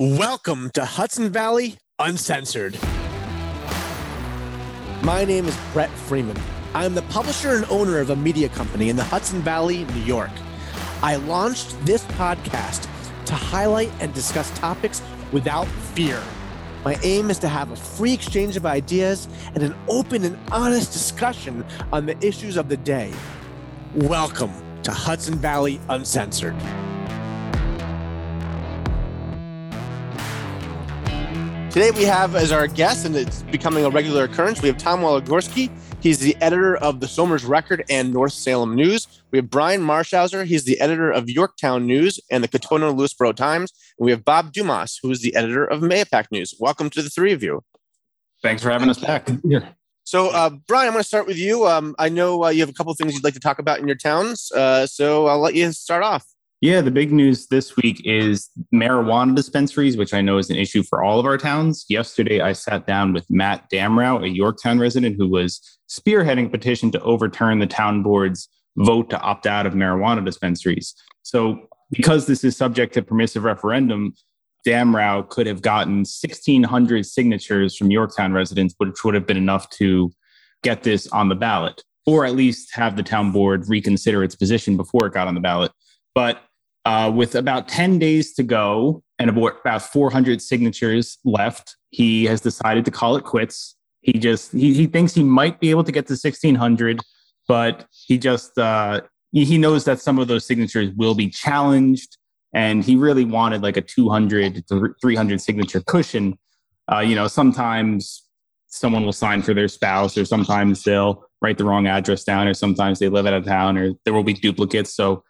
Welcome to Hudson Valley Uncensored. My name is Brett Freeman. I'm the publisher and owner of a media company in the Hudson Valley, New York. I launched this podcast to highlight and discuss topics without fear. My aim is to have a free exchange of ideas and an open and honest discussion on the issues of the day. Welcome to Hudson Valley Uncensored. Today we have as our guest, and it's becoming a regular occurrence, we have Tom Waligorski. He's the editor of the Somers Record and North Salem News. We have Brian Marshauser. He's the editor of Yorktown News and the Katonah Lewisboro Times. And we have Bob Dumas, who is the editor of Mahopac News. Welcome to the three of you. Thanks for having us back. Here. So, uh, Brian, I'm going to start with you. Um, I know uh, you have a couple of things you'd like to talk about in your towns, uh, so I'll let you start off. Yeah, the big news this week is marijuana dispensaries, which I know is an issue for all of our towns. Yesterday, I sat down with Matt Damrow, a Yorktown resident who was spearheading a petition to overturn the town board's vote to opt out of marijuana dispensaries. So, because this is subject to permissive referendum, Damrow could have gotten 1,600 signatures from Yorktown residents, which would have been enough to get this on the ballot, or at least have the town board reconsider its position before it got on the ballot. But uh, with about 10 days to go and about 400 signatures left, he has decided to call it quits. He just he, he thinks he might be able to get to 1600, but he just uh, he, knows that some of those signatures will be challenged, and he really wanted like a 200 to 300 signature cushion. Uh, you know, sometimes someone will sign for their spouse, or sometimes they'll write the wrong address down, or sometimes they live out of town, or there will be duplicates. So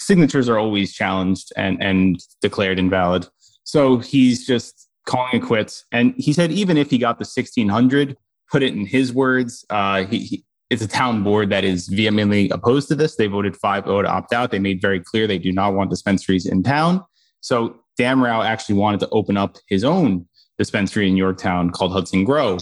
signatures are always challenged and and declared invalid. So he's just calling it quits. And he said even if he got the 1600, put it in his words, uh, he, he, it's a town board that is vehemently opposed to this. They voted 5 0 to opt out. They made very clear they do not want dispensaries in town. So Damrow actually wanted to open up his own dispensary in Yorktown called Hudson Grow.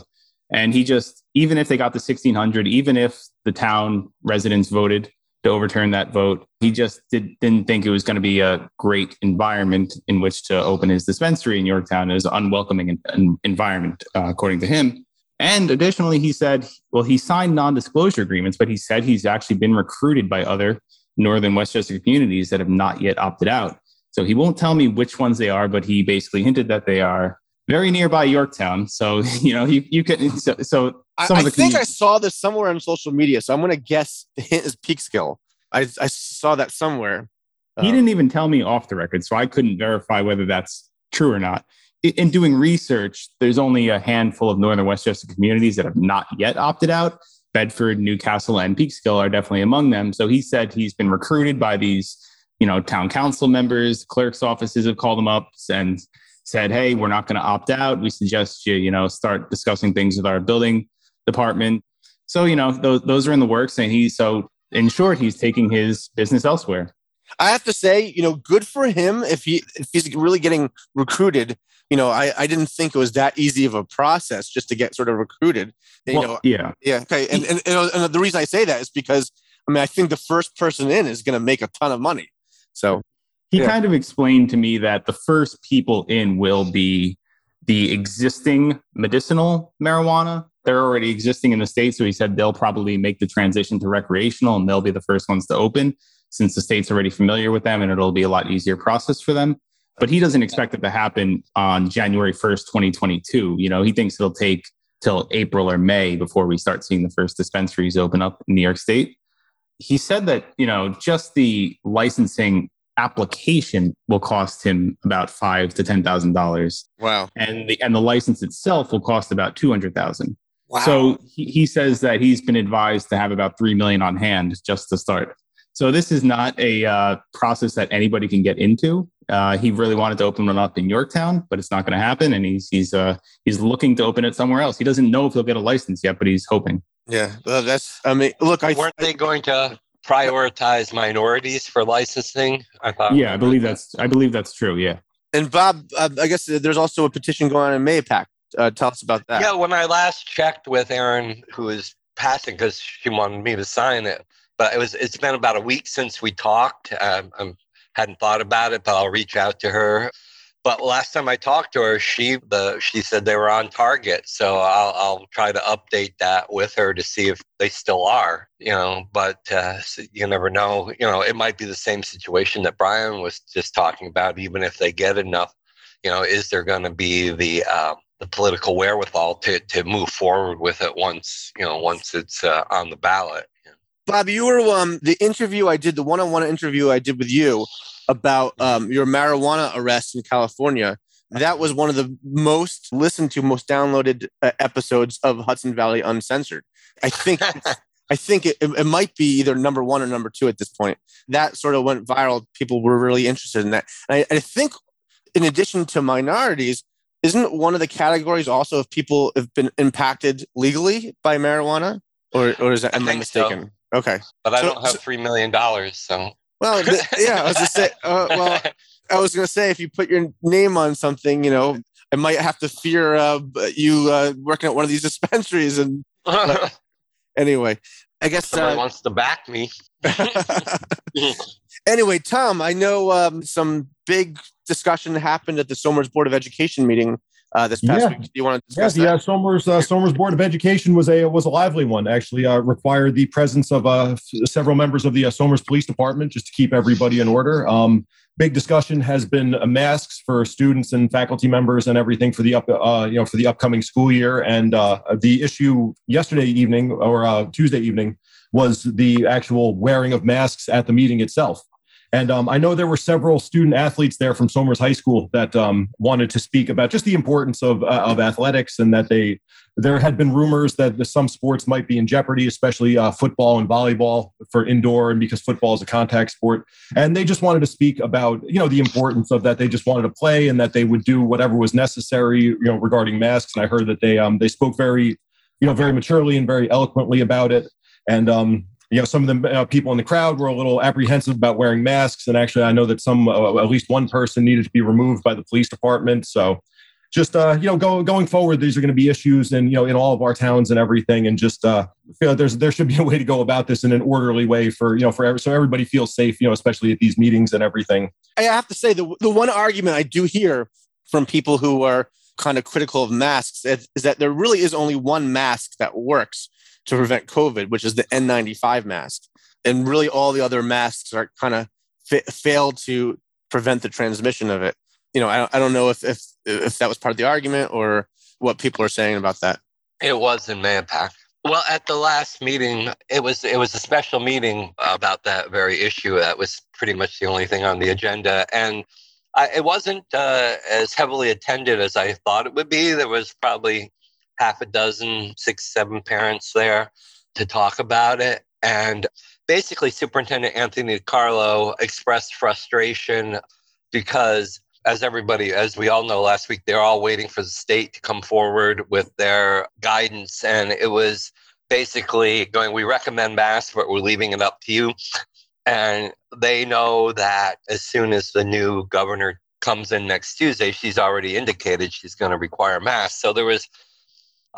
And he just, even if they got the 1600, even if the town residents voted to overturn that vote. He just did, not think it was going to be a great environment in which to open his dispensary in Yorktown. It was an unwelcoming environment, uh, according to him. And additionally, he said, well, he signed non disclosure agreements, but he said he's actually been recruited by other Northern Westchester communities that have not yet opted out. So he won't tell me which ones they are, but he basically hinted that they are very nearby Yorktown. So, you know, you, you can, so, so some I, of the I think I saw this somewhere on social media. So I'm going to guess the hint is Peekskill. I, I saw that somewhere. He um, didn't even tell me off the record. So I couldn't verify whether that's true or not. In doing research, there's only a handful of Northern Westchester communities that have not yet opted out. Bedford, Newcastle, and Peekskill are definitely among them. So he said he's been recruited by these, you know, town council members, clerks' offices have called him up and said, "Hey, we're not going to opt out. We suggest you, you know, start discussing things with our building department." So, you know, those those are in the works, and he so in short, he's taking his business elsewhere. I have to say, you know, good for him if he if he's really getting recruited. You know, I, I didn't think it was that easy of a process just to get sort of recruited. You well, know, yeah, yeah, okay. And, and and the reason I say that is because I mean I think the first person in is going to make a ton of money. So he yeah. kind of explained to me that the first people in will be the existing medicinal marijuana. They're already existing in the state. So he said they'll probably make the transition to recreational and they'll be the first ones to open since the state's already familiar with them and it'll be a lot easier process for them. But he doesn't expect it to happen on January 1st, 2022. You know, he thinks it'll take till April or May before we start seeing the first dispensaries open up in New York State. He said that, you know, just the licensing application will cost him about five to ten thousand dollars. Wow. And the and the license itself will cost about two hundred thousand. Wow. So he, he says that he's been advised to have about three million on hand just to start. So this is not a uh, process that anybody can get into. Uh, he really wanted to open one up in Yorktown, but it's not going to happen. And he's he's uh, he's looking to open it somewhere else. He doesn't know if he'll get a license yet, but he's hoping. Yeah, well, that's. I mean, look, I weren't they going to prioritize minorities for licensing. I thought. Yeah, I believe that's. I believe that's true. Yeah. And Bob, uh, I guess there's also a petition going on in Mahopac. Uh, tell us about that. Yeah, when I last checked with Erin, who is passing because she wanted me to sign it, but it was. It's been about a week since we talked. Um, I hadn't thought about it, but I'll reach out to her. But last time I talked to her, she the she said they were on target. So I'll I'll try to update that with her to see if they still are. You know, but uh, you never know. You know, it might be the same situation that Brian was just talking about. Even if they get enough, you know, is there going to be the uh, the political wherewithal to to move forward with it once you know once it's uh, on the ballot? Bob, you were um, the interview I did, the one-on-one interview I did with you about um, your marijuana arrest in California. That was one of the most listened to, most downloaded uh, episodes of Hudson Valley Uncensored. I think. I think it, it might be either number one or number two at this point. That sort of went viral. People were really interested in that. And I, I think, in addition to minorities, isn't one of the categories also if people have been impacted legally by marijuana, or or is that am I, I mistaken? So. Okay. But I so, don't have $3 million. So, well, th- yeah, I was just say, uh, well, I was going to say, if you put your name on something, you know, I might have to fear uh, you uh, working at one of these dispensaries. And anyway, I guess somebody uh, wants to back me. anyway, Tom, I know um, some big discussion happened at the Somers Board of Education meeting uh, this past yeah. week. Do you want to discuss yeah, Yeah, Somers uh, Somers Board of Education was a was a lively one. Actually, uh, required the presence of uh, several members of the uh, Somers Police Department just to keep everybody in order. Um, big discussion has been uh, masks for students and faculty members and everything for the up uh, you know for the upcoming school year. And uh, the issue yesterday evening or uh, Tuesday evening was the actual wearing of masks at the meeting itself. And um, I know there were several student athletes there from Somers High School that um, wanted to speak about just the importance of, uh, of athletics and that they there had been rumors that some sports might be in jeopardy, especially uh, football and volleyball for indoor, and because football is a contact sport. And they just wanted to speak about you know the importance of that. They just wanted to play and that they would do whatever was necessary you know regarding masks. And I heard that they um, they spoke very you know very maturely and very eloquently about it. And um, you know, some of the uh, people in the crowd were a little apprehensive about wearing masks. And actually, I know that some, uh, at least one person needed to be removed by the police department. So just, uh, you know, go, going forward, these are going to be issues and, you know, in all of our towns and everything. And just uh, feel there's, there should be a way to go about this in an orderly way for, you know, for every, so everybody feels safe, you know, especially at these meetings and everything. I have to say the, the one argument I do hear from people who are kind of critical of masks is that there really is only one mask that works to prevent COVID, which is the N95 mask. And really, all the other masks are kind of fa- fail to prevent the transmission of it. You know, I, I don't know if, if if that was part of the argument or what people are saying about that. It was in Mahopac. Well, at the last meeting, it was it was a special meeting about that very issue. That was pretty much the only thing on the agenda, and I, it wasn't uh, as heavily attended as I thought it would be. There was probably half a dozen, six, seven parents there to talk about it. And basically, Superintendent Anthony Carlo expressed frustration because, as everybody, as we all know last week, they're all waiting for the state to come forward with their guidance. And it was basically going, We recommend masks, but we're leaving it up to you. And they know that as soon as the new governor comes in next Tuesday, she's already indicated she's going to require masks. So there was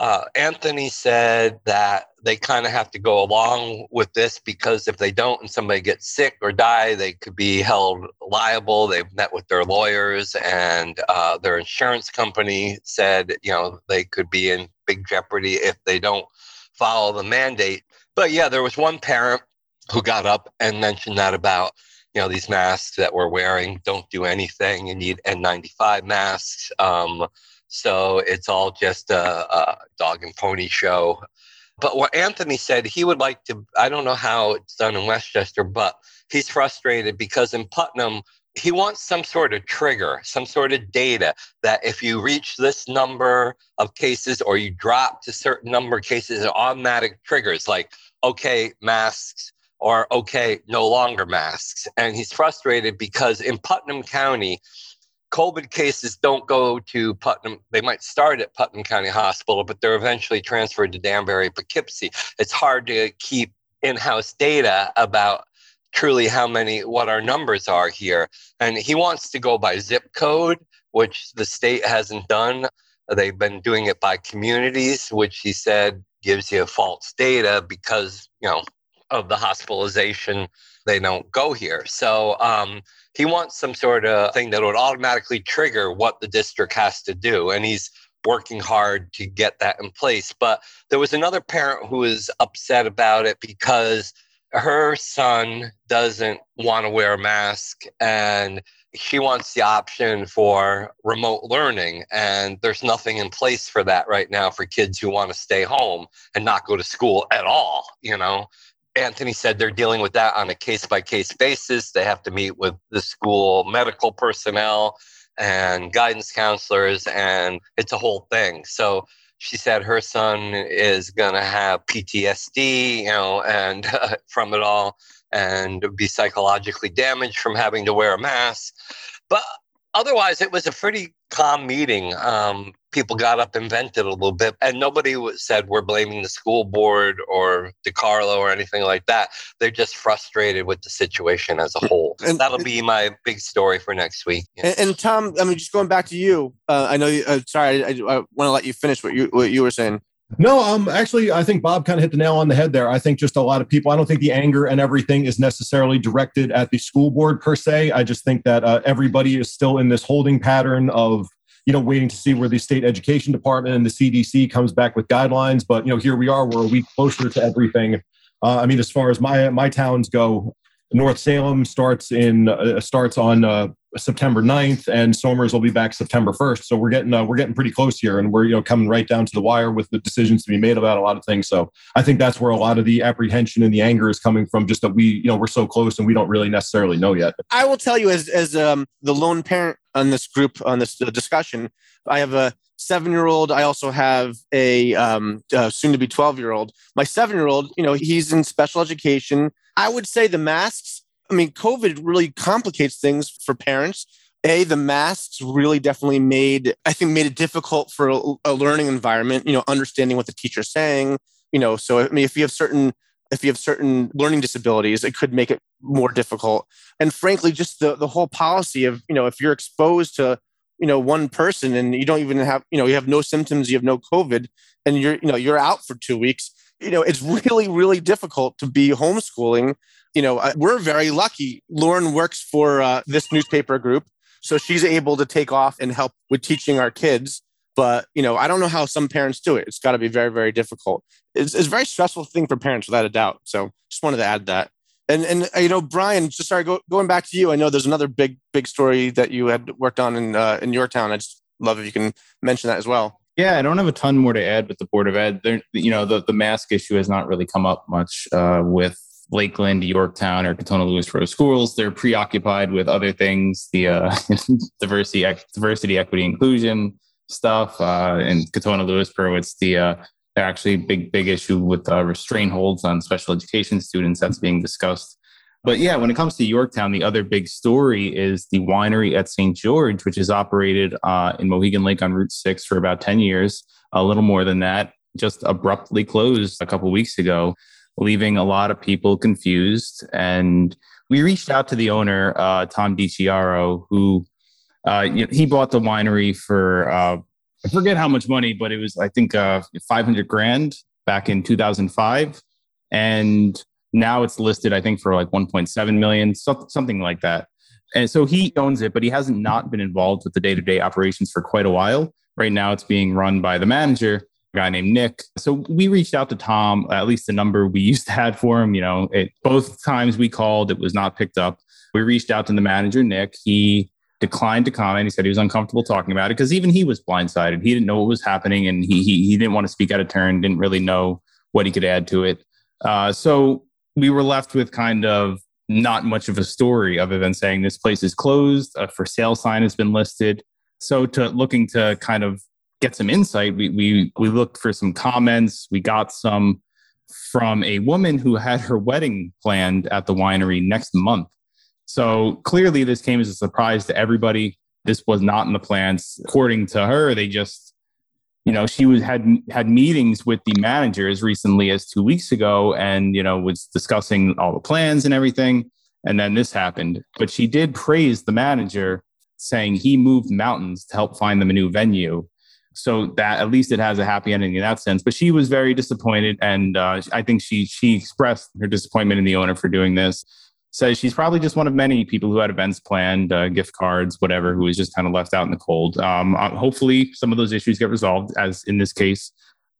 uh, Anthony said that they kind of have to go along with this because if they don't and somebody gets sick or die, they could be held liable. They've met with their lawyers, and uh, their insurance company said, you know, they could be in big jeopardy if they don't follow the mandate. But yeah, there was one parent who got up and mentioned that about you know these masks that we're wearing don't do anything you need n95 masks um, so it's all just a, a dog and pony show. But what Anthony said, he would like to, I don't know how it's done in Westchester, but he's frustrated because in Putnam, he wants some sort of trigger, some sort of data that if you reach this number of cases or you drop to certain number of cases, automatic triggers like, okay, masks or okay, no longer masks. And he's frustrated because in Putnam County, COVID cases don't go to Putnam. They might start at Putnam County Hospital, but they're eventually transferred to Danbury, Poughkeepsie. It's hard to keep in-house data about truly how many, what our numbers are here. And he wants to go by zip code, which the state hasn't done. They've been doing it by communities, which he said gives you false data because, you know, of the hospitalization, they don't go here. So um, he wants some sort of thing that would automatically trigger what the district has to do. And he's working hard to get that in place. But there was another parent who was upset about it because her son doesn't want to wear a mask and she wants the option for remote learning and there's nothing in place for that right now for kids who want to stay home and not go to school at all you know anthony said they're dealing with that on a case by case basis they have to meet with the school medical personnel and guidance counselors and it's a whole thing so she said her son is going to have PTSD, you know, and uh, from it all, and be psychologically damaged from having to wear a mask. But otherwise, it was a pretty calm meeting. Um, people got up and vented a little bit, and nobody said we're blaming the school board or DiCarlo or anything like that. They're just frustrated with the situation as a whole. And, That'll be my big story for next week. And, and, Tom, I mean, just going back to you, uh, I know. You, uh, sorry, I, I, I want to let you finish what you what you were saying. No, um, actually, I think Bob kind of hit the nail on the head there. I think just a lot of people. I don't think the anger and everything is necessarily directed at the school board per se. I just think that uh, everybody is still in this holding pattern of you know waiting to see where the state education department and the CDC comes back with guidelines. But you know, here we are. We're a week closer to everything. Uh, I mean, as far as my my towns go, North Salem starts in uh, starts on uh, September 9th, and Somers will be back September 1st. So we're getting uh, we're getting pretty close here, and we're you know coming right down to the wire with the decisions to be made about a lot of things. So I think that's where a lot of the apprehension and the anger is coming from. Just that we you know we're so close and we don't really necessarily know yet. I will tell you as as um, the lone parent on this group on this discussion, I have a seven year old. I also have a um, uh, soon to be 12 year old. My seven year old, you know, he's in special education. I would say the masks I mean, COVID really complicates things for parents. A, the masks really definitely made, I think, made it difficult for a, learning environment, you know, understanding what the teacher's saying, you know, so I mean, if you have certain if you have certain learning disabilities, it could make it more difficult. And frankly, just the, the whole policy of, you know, if you're exposed to, you know, one person and you don't even have, you know, you have no symptoms, you have no COVID, and you're, you know, you're out for two weeks, you know, it's really, really difficult to be homeschooling you know, we're very lucky. Lauren works for uh, this newspaper group, so she's able to take off and help with teaching our kids. But you know, I don't know how some parents do it. It's got to be very, very difficult. It's, it's a very stressful thing for parents, without a doubt. So, just wanted to add that. And and uh, you know, Brian, just sorry, go, going back to you. I know there's another big, big story that you had worked on in uh, in your town. I just love if you can mention that as well. Yeah, I don't have a ton more to add with the Board of Ed. There, you know, the, the mask issue has not really come up much uh, with Lakeland, Yorktown, or Katonah Lewisboro schools. They're preoccupied with other things, the uh, diversity, diversity, equity, inclusion stuff. Uh, in Katonah Lewisboro, it's the uh, actually big, big issue with uh, restraint holds on special education students that's being discussed. But yeah, when it comes to Yorktown, the other big story is the winery at St. George, which has operated uh, in Mohegan Lake on Route 6 for about 10 years, a little more than that, just abruptly closed a couple weeks ago leaving a lot of people confused. And we reached out to the owner, uh, Tom DiCiaro, who uh, you know, he bought the winery for uh, I forget how much money, but it was I think uh, 500 grand back in 2005, and now it's listed I think for like 1.7 million, something like that. And so he owns it, but he hasn't not been involved with the day to day operations for quite a while. Right now, it's being run by the manager, guy named Nick. So we reached out to Tom, at least the number we used to had for him. You know, it, both times we called, it was not picked up. We reached out to the manager, Nick. He declined to comment. He said he was uncomfortable talking about it because even he was blindsided. He didn't know what was happening and he, he, he didn't want to speak out of turn, didn't really know what he could add to it. Uh, so we were left with kind of not much of a story other than saying this place is closed, a for sale sign has been listed. So to looking to kind of get some insight, we we we looked for some comments. We got some from a woman who had her wedding planned at the winery next month. So clearly, this came as a surprise to everybody. This was not in the plans. According to her, they just, you know, she was had had meetings with the manager as recently as two weeks ago, and you know was discussing all the plans and everything. And then this happened. But she did praise the manager, saying he moved mountains to help find them a new venue. So that at least it has a happy ending in that sense. But she was very disappointed, and uh, I think she she expressed her disappointment in the owner for doing this. Says she's probably just one of many people who had events planned, uh, gift cards, whatever, who was just kind of left out in the cold. Um, uh, hopefully, some of those issues get resolved, as in this case.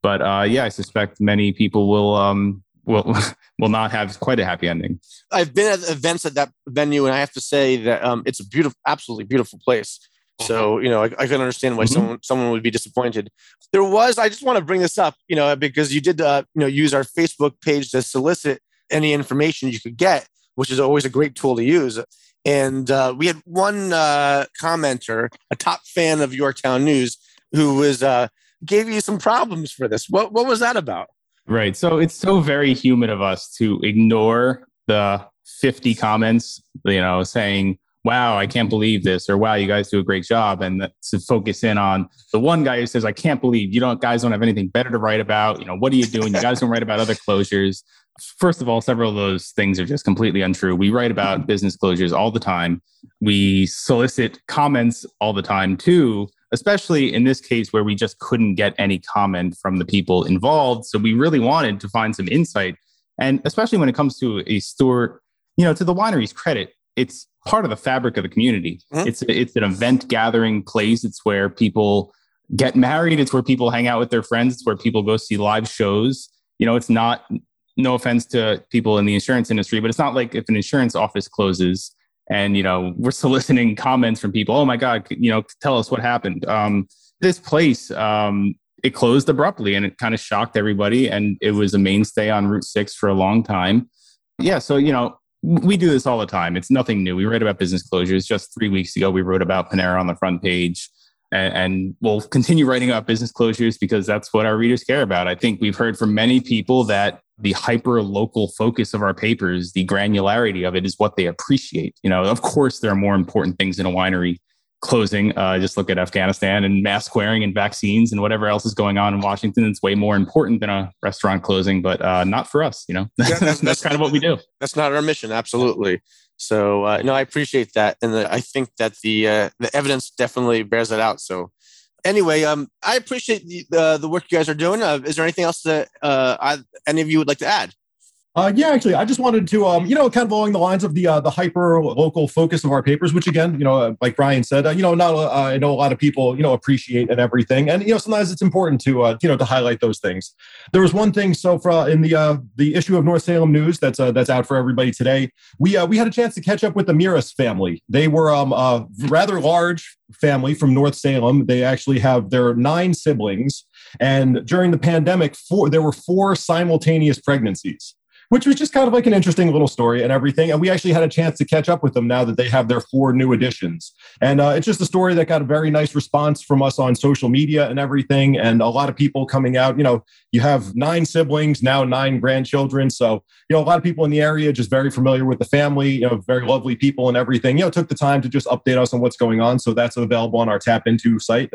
But uh, yeah, I suspect many people will um, will will not have quite a happy ending. I've been at events at that venue, and I have to say that um, it's a beautiful, absolutely beautiful place. So you know, I, I can understand why mm-hmm. someone someone would be disappointed. There was, I just want to bring this up, you know, because you did, uh, you know, use our Facebook page to solicit any information you could get, which is always a great tool to use. And uh, we had one uh, commenter, a top fan of Yorktown News, who was uh, gave you some problems for this. What what was that about? Right. So it's so very human of us to ignore the 50 comments, you know, saying wow, I can't believe this, or wow, you guys do a great job. And to focus in on the one guy who says, I can't believe you don't guys don't have anything better to write about. You know, what are you doing? You guys don't write about other closures. First of all, several of those things are just completely untrue. We write about business closures all the time. We solicit comments all the time too, especially in this case where we just couldn't get any comment from the people involved. So we really wanted to find some insight. And especially when it comes to a store, you know, to the winery's credit, it's part of the fabric of the community. Mm-hmm. It's it's an event gathering place. It's where people get married. It's where people hang out with their friends. It's where people go see live shows. You know, it's not. No offense to people in the insurance industry, but it's not like if an insurance office closes and you know we're soliciting comments from people. Oh my God, you know, tell us what happened. Um, this place, um, it closed abruptly, and it kind of shocked everybody. And it was a mainstay on Route Six for a long time. Yeah, so you know, we do this all the time. It's nothing new. We write about business closures. Just three weeks ago, we wrote about Panera on the front page. And, and we'll continue writing about business closures because that's what our readers care about. I think we've heard from many people that the hyper local focus of our papers, the granularity of it is what they appreciate. You know, of course, there are more important things in a winery closing. Uh, just look at Afghanistan and mask wearing and vaccines and whatever else is going on in Washington. It's way more important than a restaurant closing, but uh, not for us. You know, yeah, that's, that's, kind of what we do. That's not our mission. Absolutely. So uh, no, I appreciate that, and the, I think that the uh, the evidence definitely bears that out. So anyway, um, I appreciate the uh, the work you guys are doing. Uh, is there anything else that uh, I, any of you would like to add? Uh, yeah, actually, I just wanted to, um, you know, kind of along the lines of the uh, the hyper local focus of our papers, which again, you know, uh, like Brian said, uh, you know, not uh, I know a lot of people, you know, appreciate and everything, and you know, sometimes it's important to, uh, you know, to highlight those things. There was one thing, so for in the uh, the issue of North Salem News that's that's out for everybody today, we we had a chance to catch up with the Miras family. They were um, a rather large family from North Salem. They actually have their nine siblings, and during the pandemic, four there were four simultaneous pregnancies which was just kind of like an interesting little story and everything. And we actually had a chance to catch up with them now that they have their four new editions. And uh, it's just a story that got a very nice response from us on social media and everything. And a lot of people coming out. You know, you have nine siblings, now nine grandchildren. So, you know, a lot of people in the area just very familiar with the family, you know, very lovely people and everything, you know, took the time to just update us on what's going on. So that's available on our TAPinto site.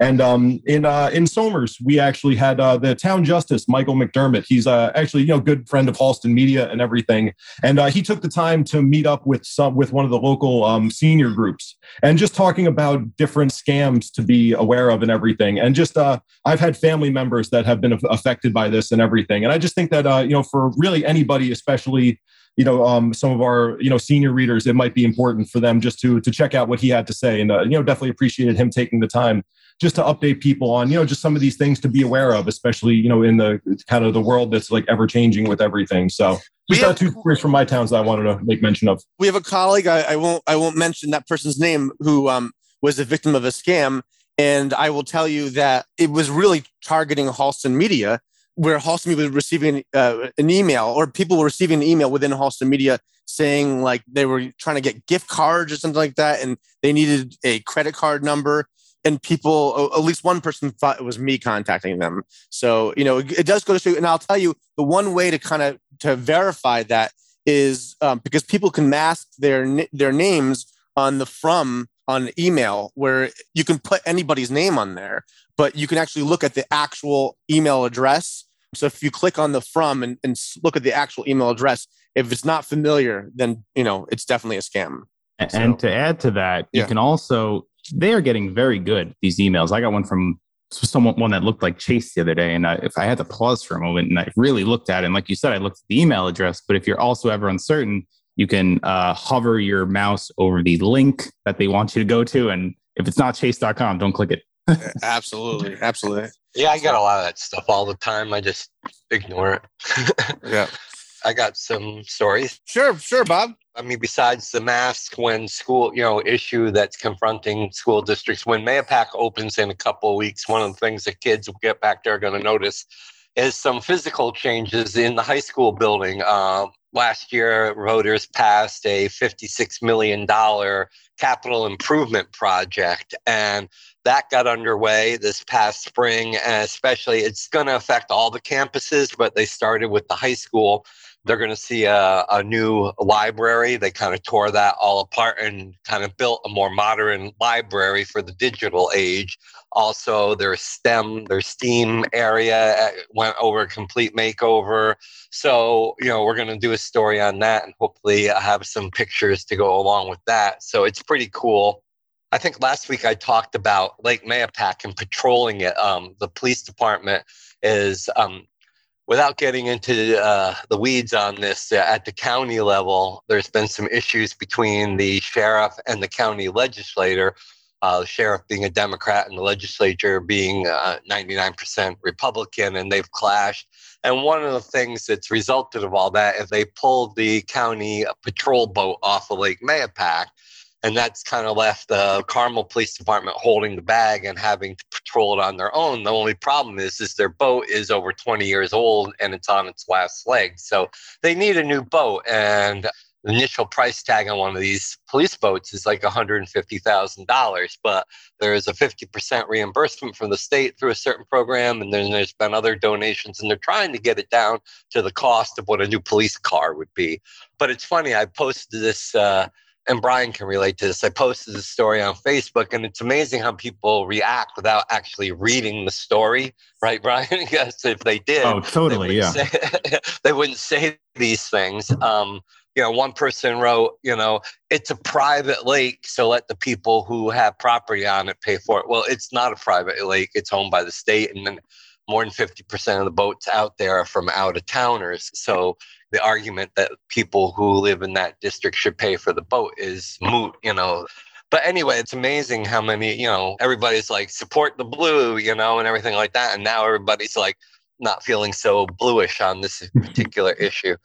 And um, in uh, in Somers, we actually had uh, the town justice Michael McDermott. He's uh, actually you know good friend of Halston Media and everything, and uh, he took the time to meet up with some with one of the local um, senior groups and just talking about different scams to be aware of and everything. And just uh, I've had family members that have been affected by this and everything, and I just think that uh, you know for really anybody, especially you know um, some of our you know senior readers it might be important for them just to to check out what he had to say and uh, you know definitely appreciated him taking the time just to update people on you know just some of these things to be aware of especially you know in the kind of the world that's like ever changing with everything. So just have, two stories from my towns that i wanted to make mention of. We have a colleague i, I won't i won't mention that person's name who um, was a victim of a scam. And i will tell you that it was really targeting halston media where halston Media was receiving uh, an email or people were receiving an email within halston media saying like they were trying to get gift cards or something like that and they needed a credit card number and people at least one person thought it was me contacting them. So you know it, it does go to show and i'll tell you the one way to kind of to verify that is um, because people can mask their their names on the from on email where you can put anybody's name on there but you can actually look at the actual email address. So if you click on the from and, and look at the actual email address if it's not familiar then you know it's definitely a scam. And so, to add to that, you can also they are getting very good these emails. I got one from someone one that looked like Chase the other day, and I, if I had to pause for a moment, and I really looked at it, and like you said, I looked at the email address. But if you're also ever uncertain, you can uh, hover your mouse over the link that they want you to go to, and if it's not Chase.com, don't click it. absolutely, absolutely. Yeah, I got a lot of that stuff all the time. I just ignore it. yeah. I got some stories. Sure, sure, Bob. I mean, besides the mask, when school, you know, issue that's confronting school districts, when Mahopac opens in a couple of weeks, one of the things that kids will get back there are going to notice is some physical changes in the high school building. Uh, last year, voters passed a $56 million capital improvement project, and that got underway this past spring. And especially, it's going to affect all the campuses, but they started with the high school. They're going to see a, a new library. They kind of tore that all apart and kind of built a more modern library for the digital age. Also, their STEM, their STEAM area uh, went over a complete makeover. So, you know, we're going to do a story on that and hopefully have some pictures to go along with that. So it's pretty cool. I think last week I talked about Lake Mahopac and patrolling it. Um, the police department is um, without getting into uh, the weeds on this, uh, at the county level, there's been some issues between the sheriff and the county legislator. Uh, the sheriff being a Democrat and the legislature being 99% uh, Republican, and they've clashed. And one of the things that's resulted of all that is they pulled the county patrol boat off of Lake Mahopac and that's kind of left the Carmel Police Department holding the bag and having to patrol it on their own. The only problem is, is their boat is over 20 years old and it's on its last leg, so they need a new boat. And the initial price tag on one of these police boats is like $150,000, but there is a 50% reimbursement from the state through a certain program. And then there's been other donations, and they're trying to get it down to the cost of what a new police car would be. But it's funny, I posted this. Uh, and Brian can relate to this. I posted the story on Facebook, and it's amazing how people react without actually reading the story, right, Brian? yes, if they did, oh, totally, they yeah, say, they wouldn't say these things. Um, you know, one person wrote, you know, it's a private lake, so let the people who have property on it pay for it. Well, it's not a private lake; it's owned by the state, and then more than 50% of the boats out there are from out of towners. So the argument that people who live in that district should pay for the boat is moot, you know. But anyway, it's amazing how many, you know, everybody's like support the blue, you know, and everything like that. And now everybody's like not feeling so bluish on this particular issue.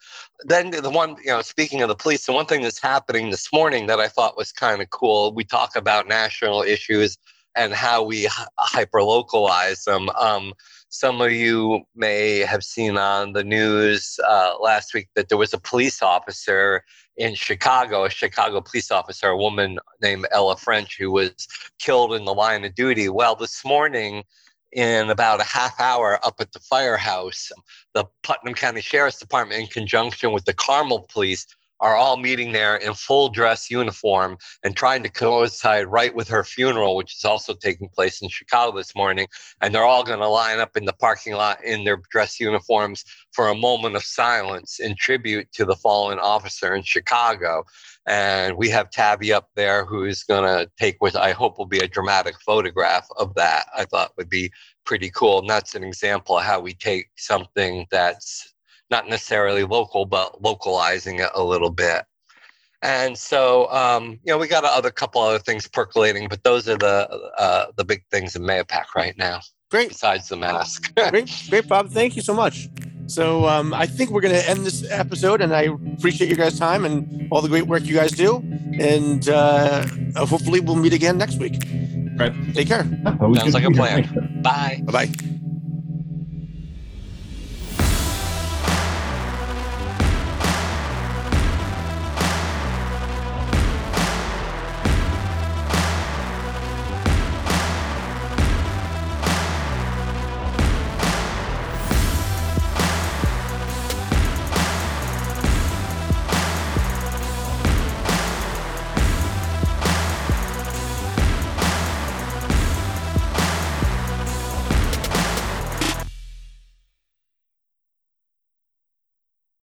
Then the one, you know, speaking of the police, the one thing that's happening this morning that I thought was kind of cool, we talk about national issues and how we hyper localize them. Um, some of you may have seen on the news uh, last week that there was a police officer in Chicago, a Chicago police officer, a woman named Ella French, who was killed in the line of duty. Well, this morning, in about a half hour up at the firehouse, the Putnam County Sheriff's Department, in conjunction with the Carmel Police, are all meeting there in full dress uniform and trying to coincide right with her funeral, which is also taking place in Chicago this morning. And they're all going to line up in the parking lot in their dress uniforms for a moment of silence in tribute to the fallen officer in Chicago. And we have Tabby up there who's going to take what I hope will be a dramatic photograph of that. I thought would be pretty cool. And that's an example of how we take something that's not necessarily local, but localizing it a little bit. And so, um, you know, we got other couple other things percolating, but those are the uh, the big things in Mahopac right now. Great. Besides the mask. great, great, Bob. Thank you so much. So um, I think we're going to end this episode, and I appreciate your guys' time and all the great work you guys do. And uh, hopefully, we'll meet again next week. Right. Take care. Sounds like a plan. Bye. Bye bye.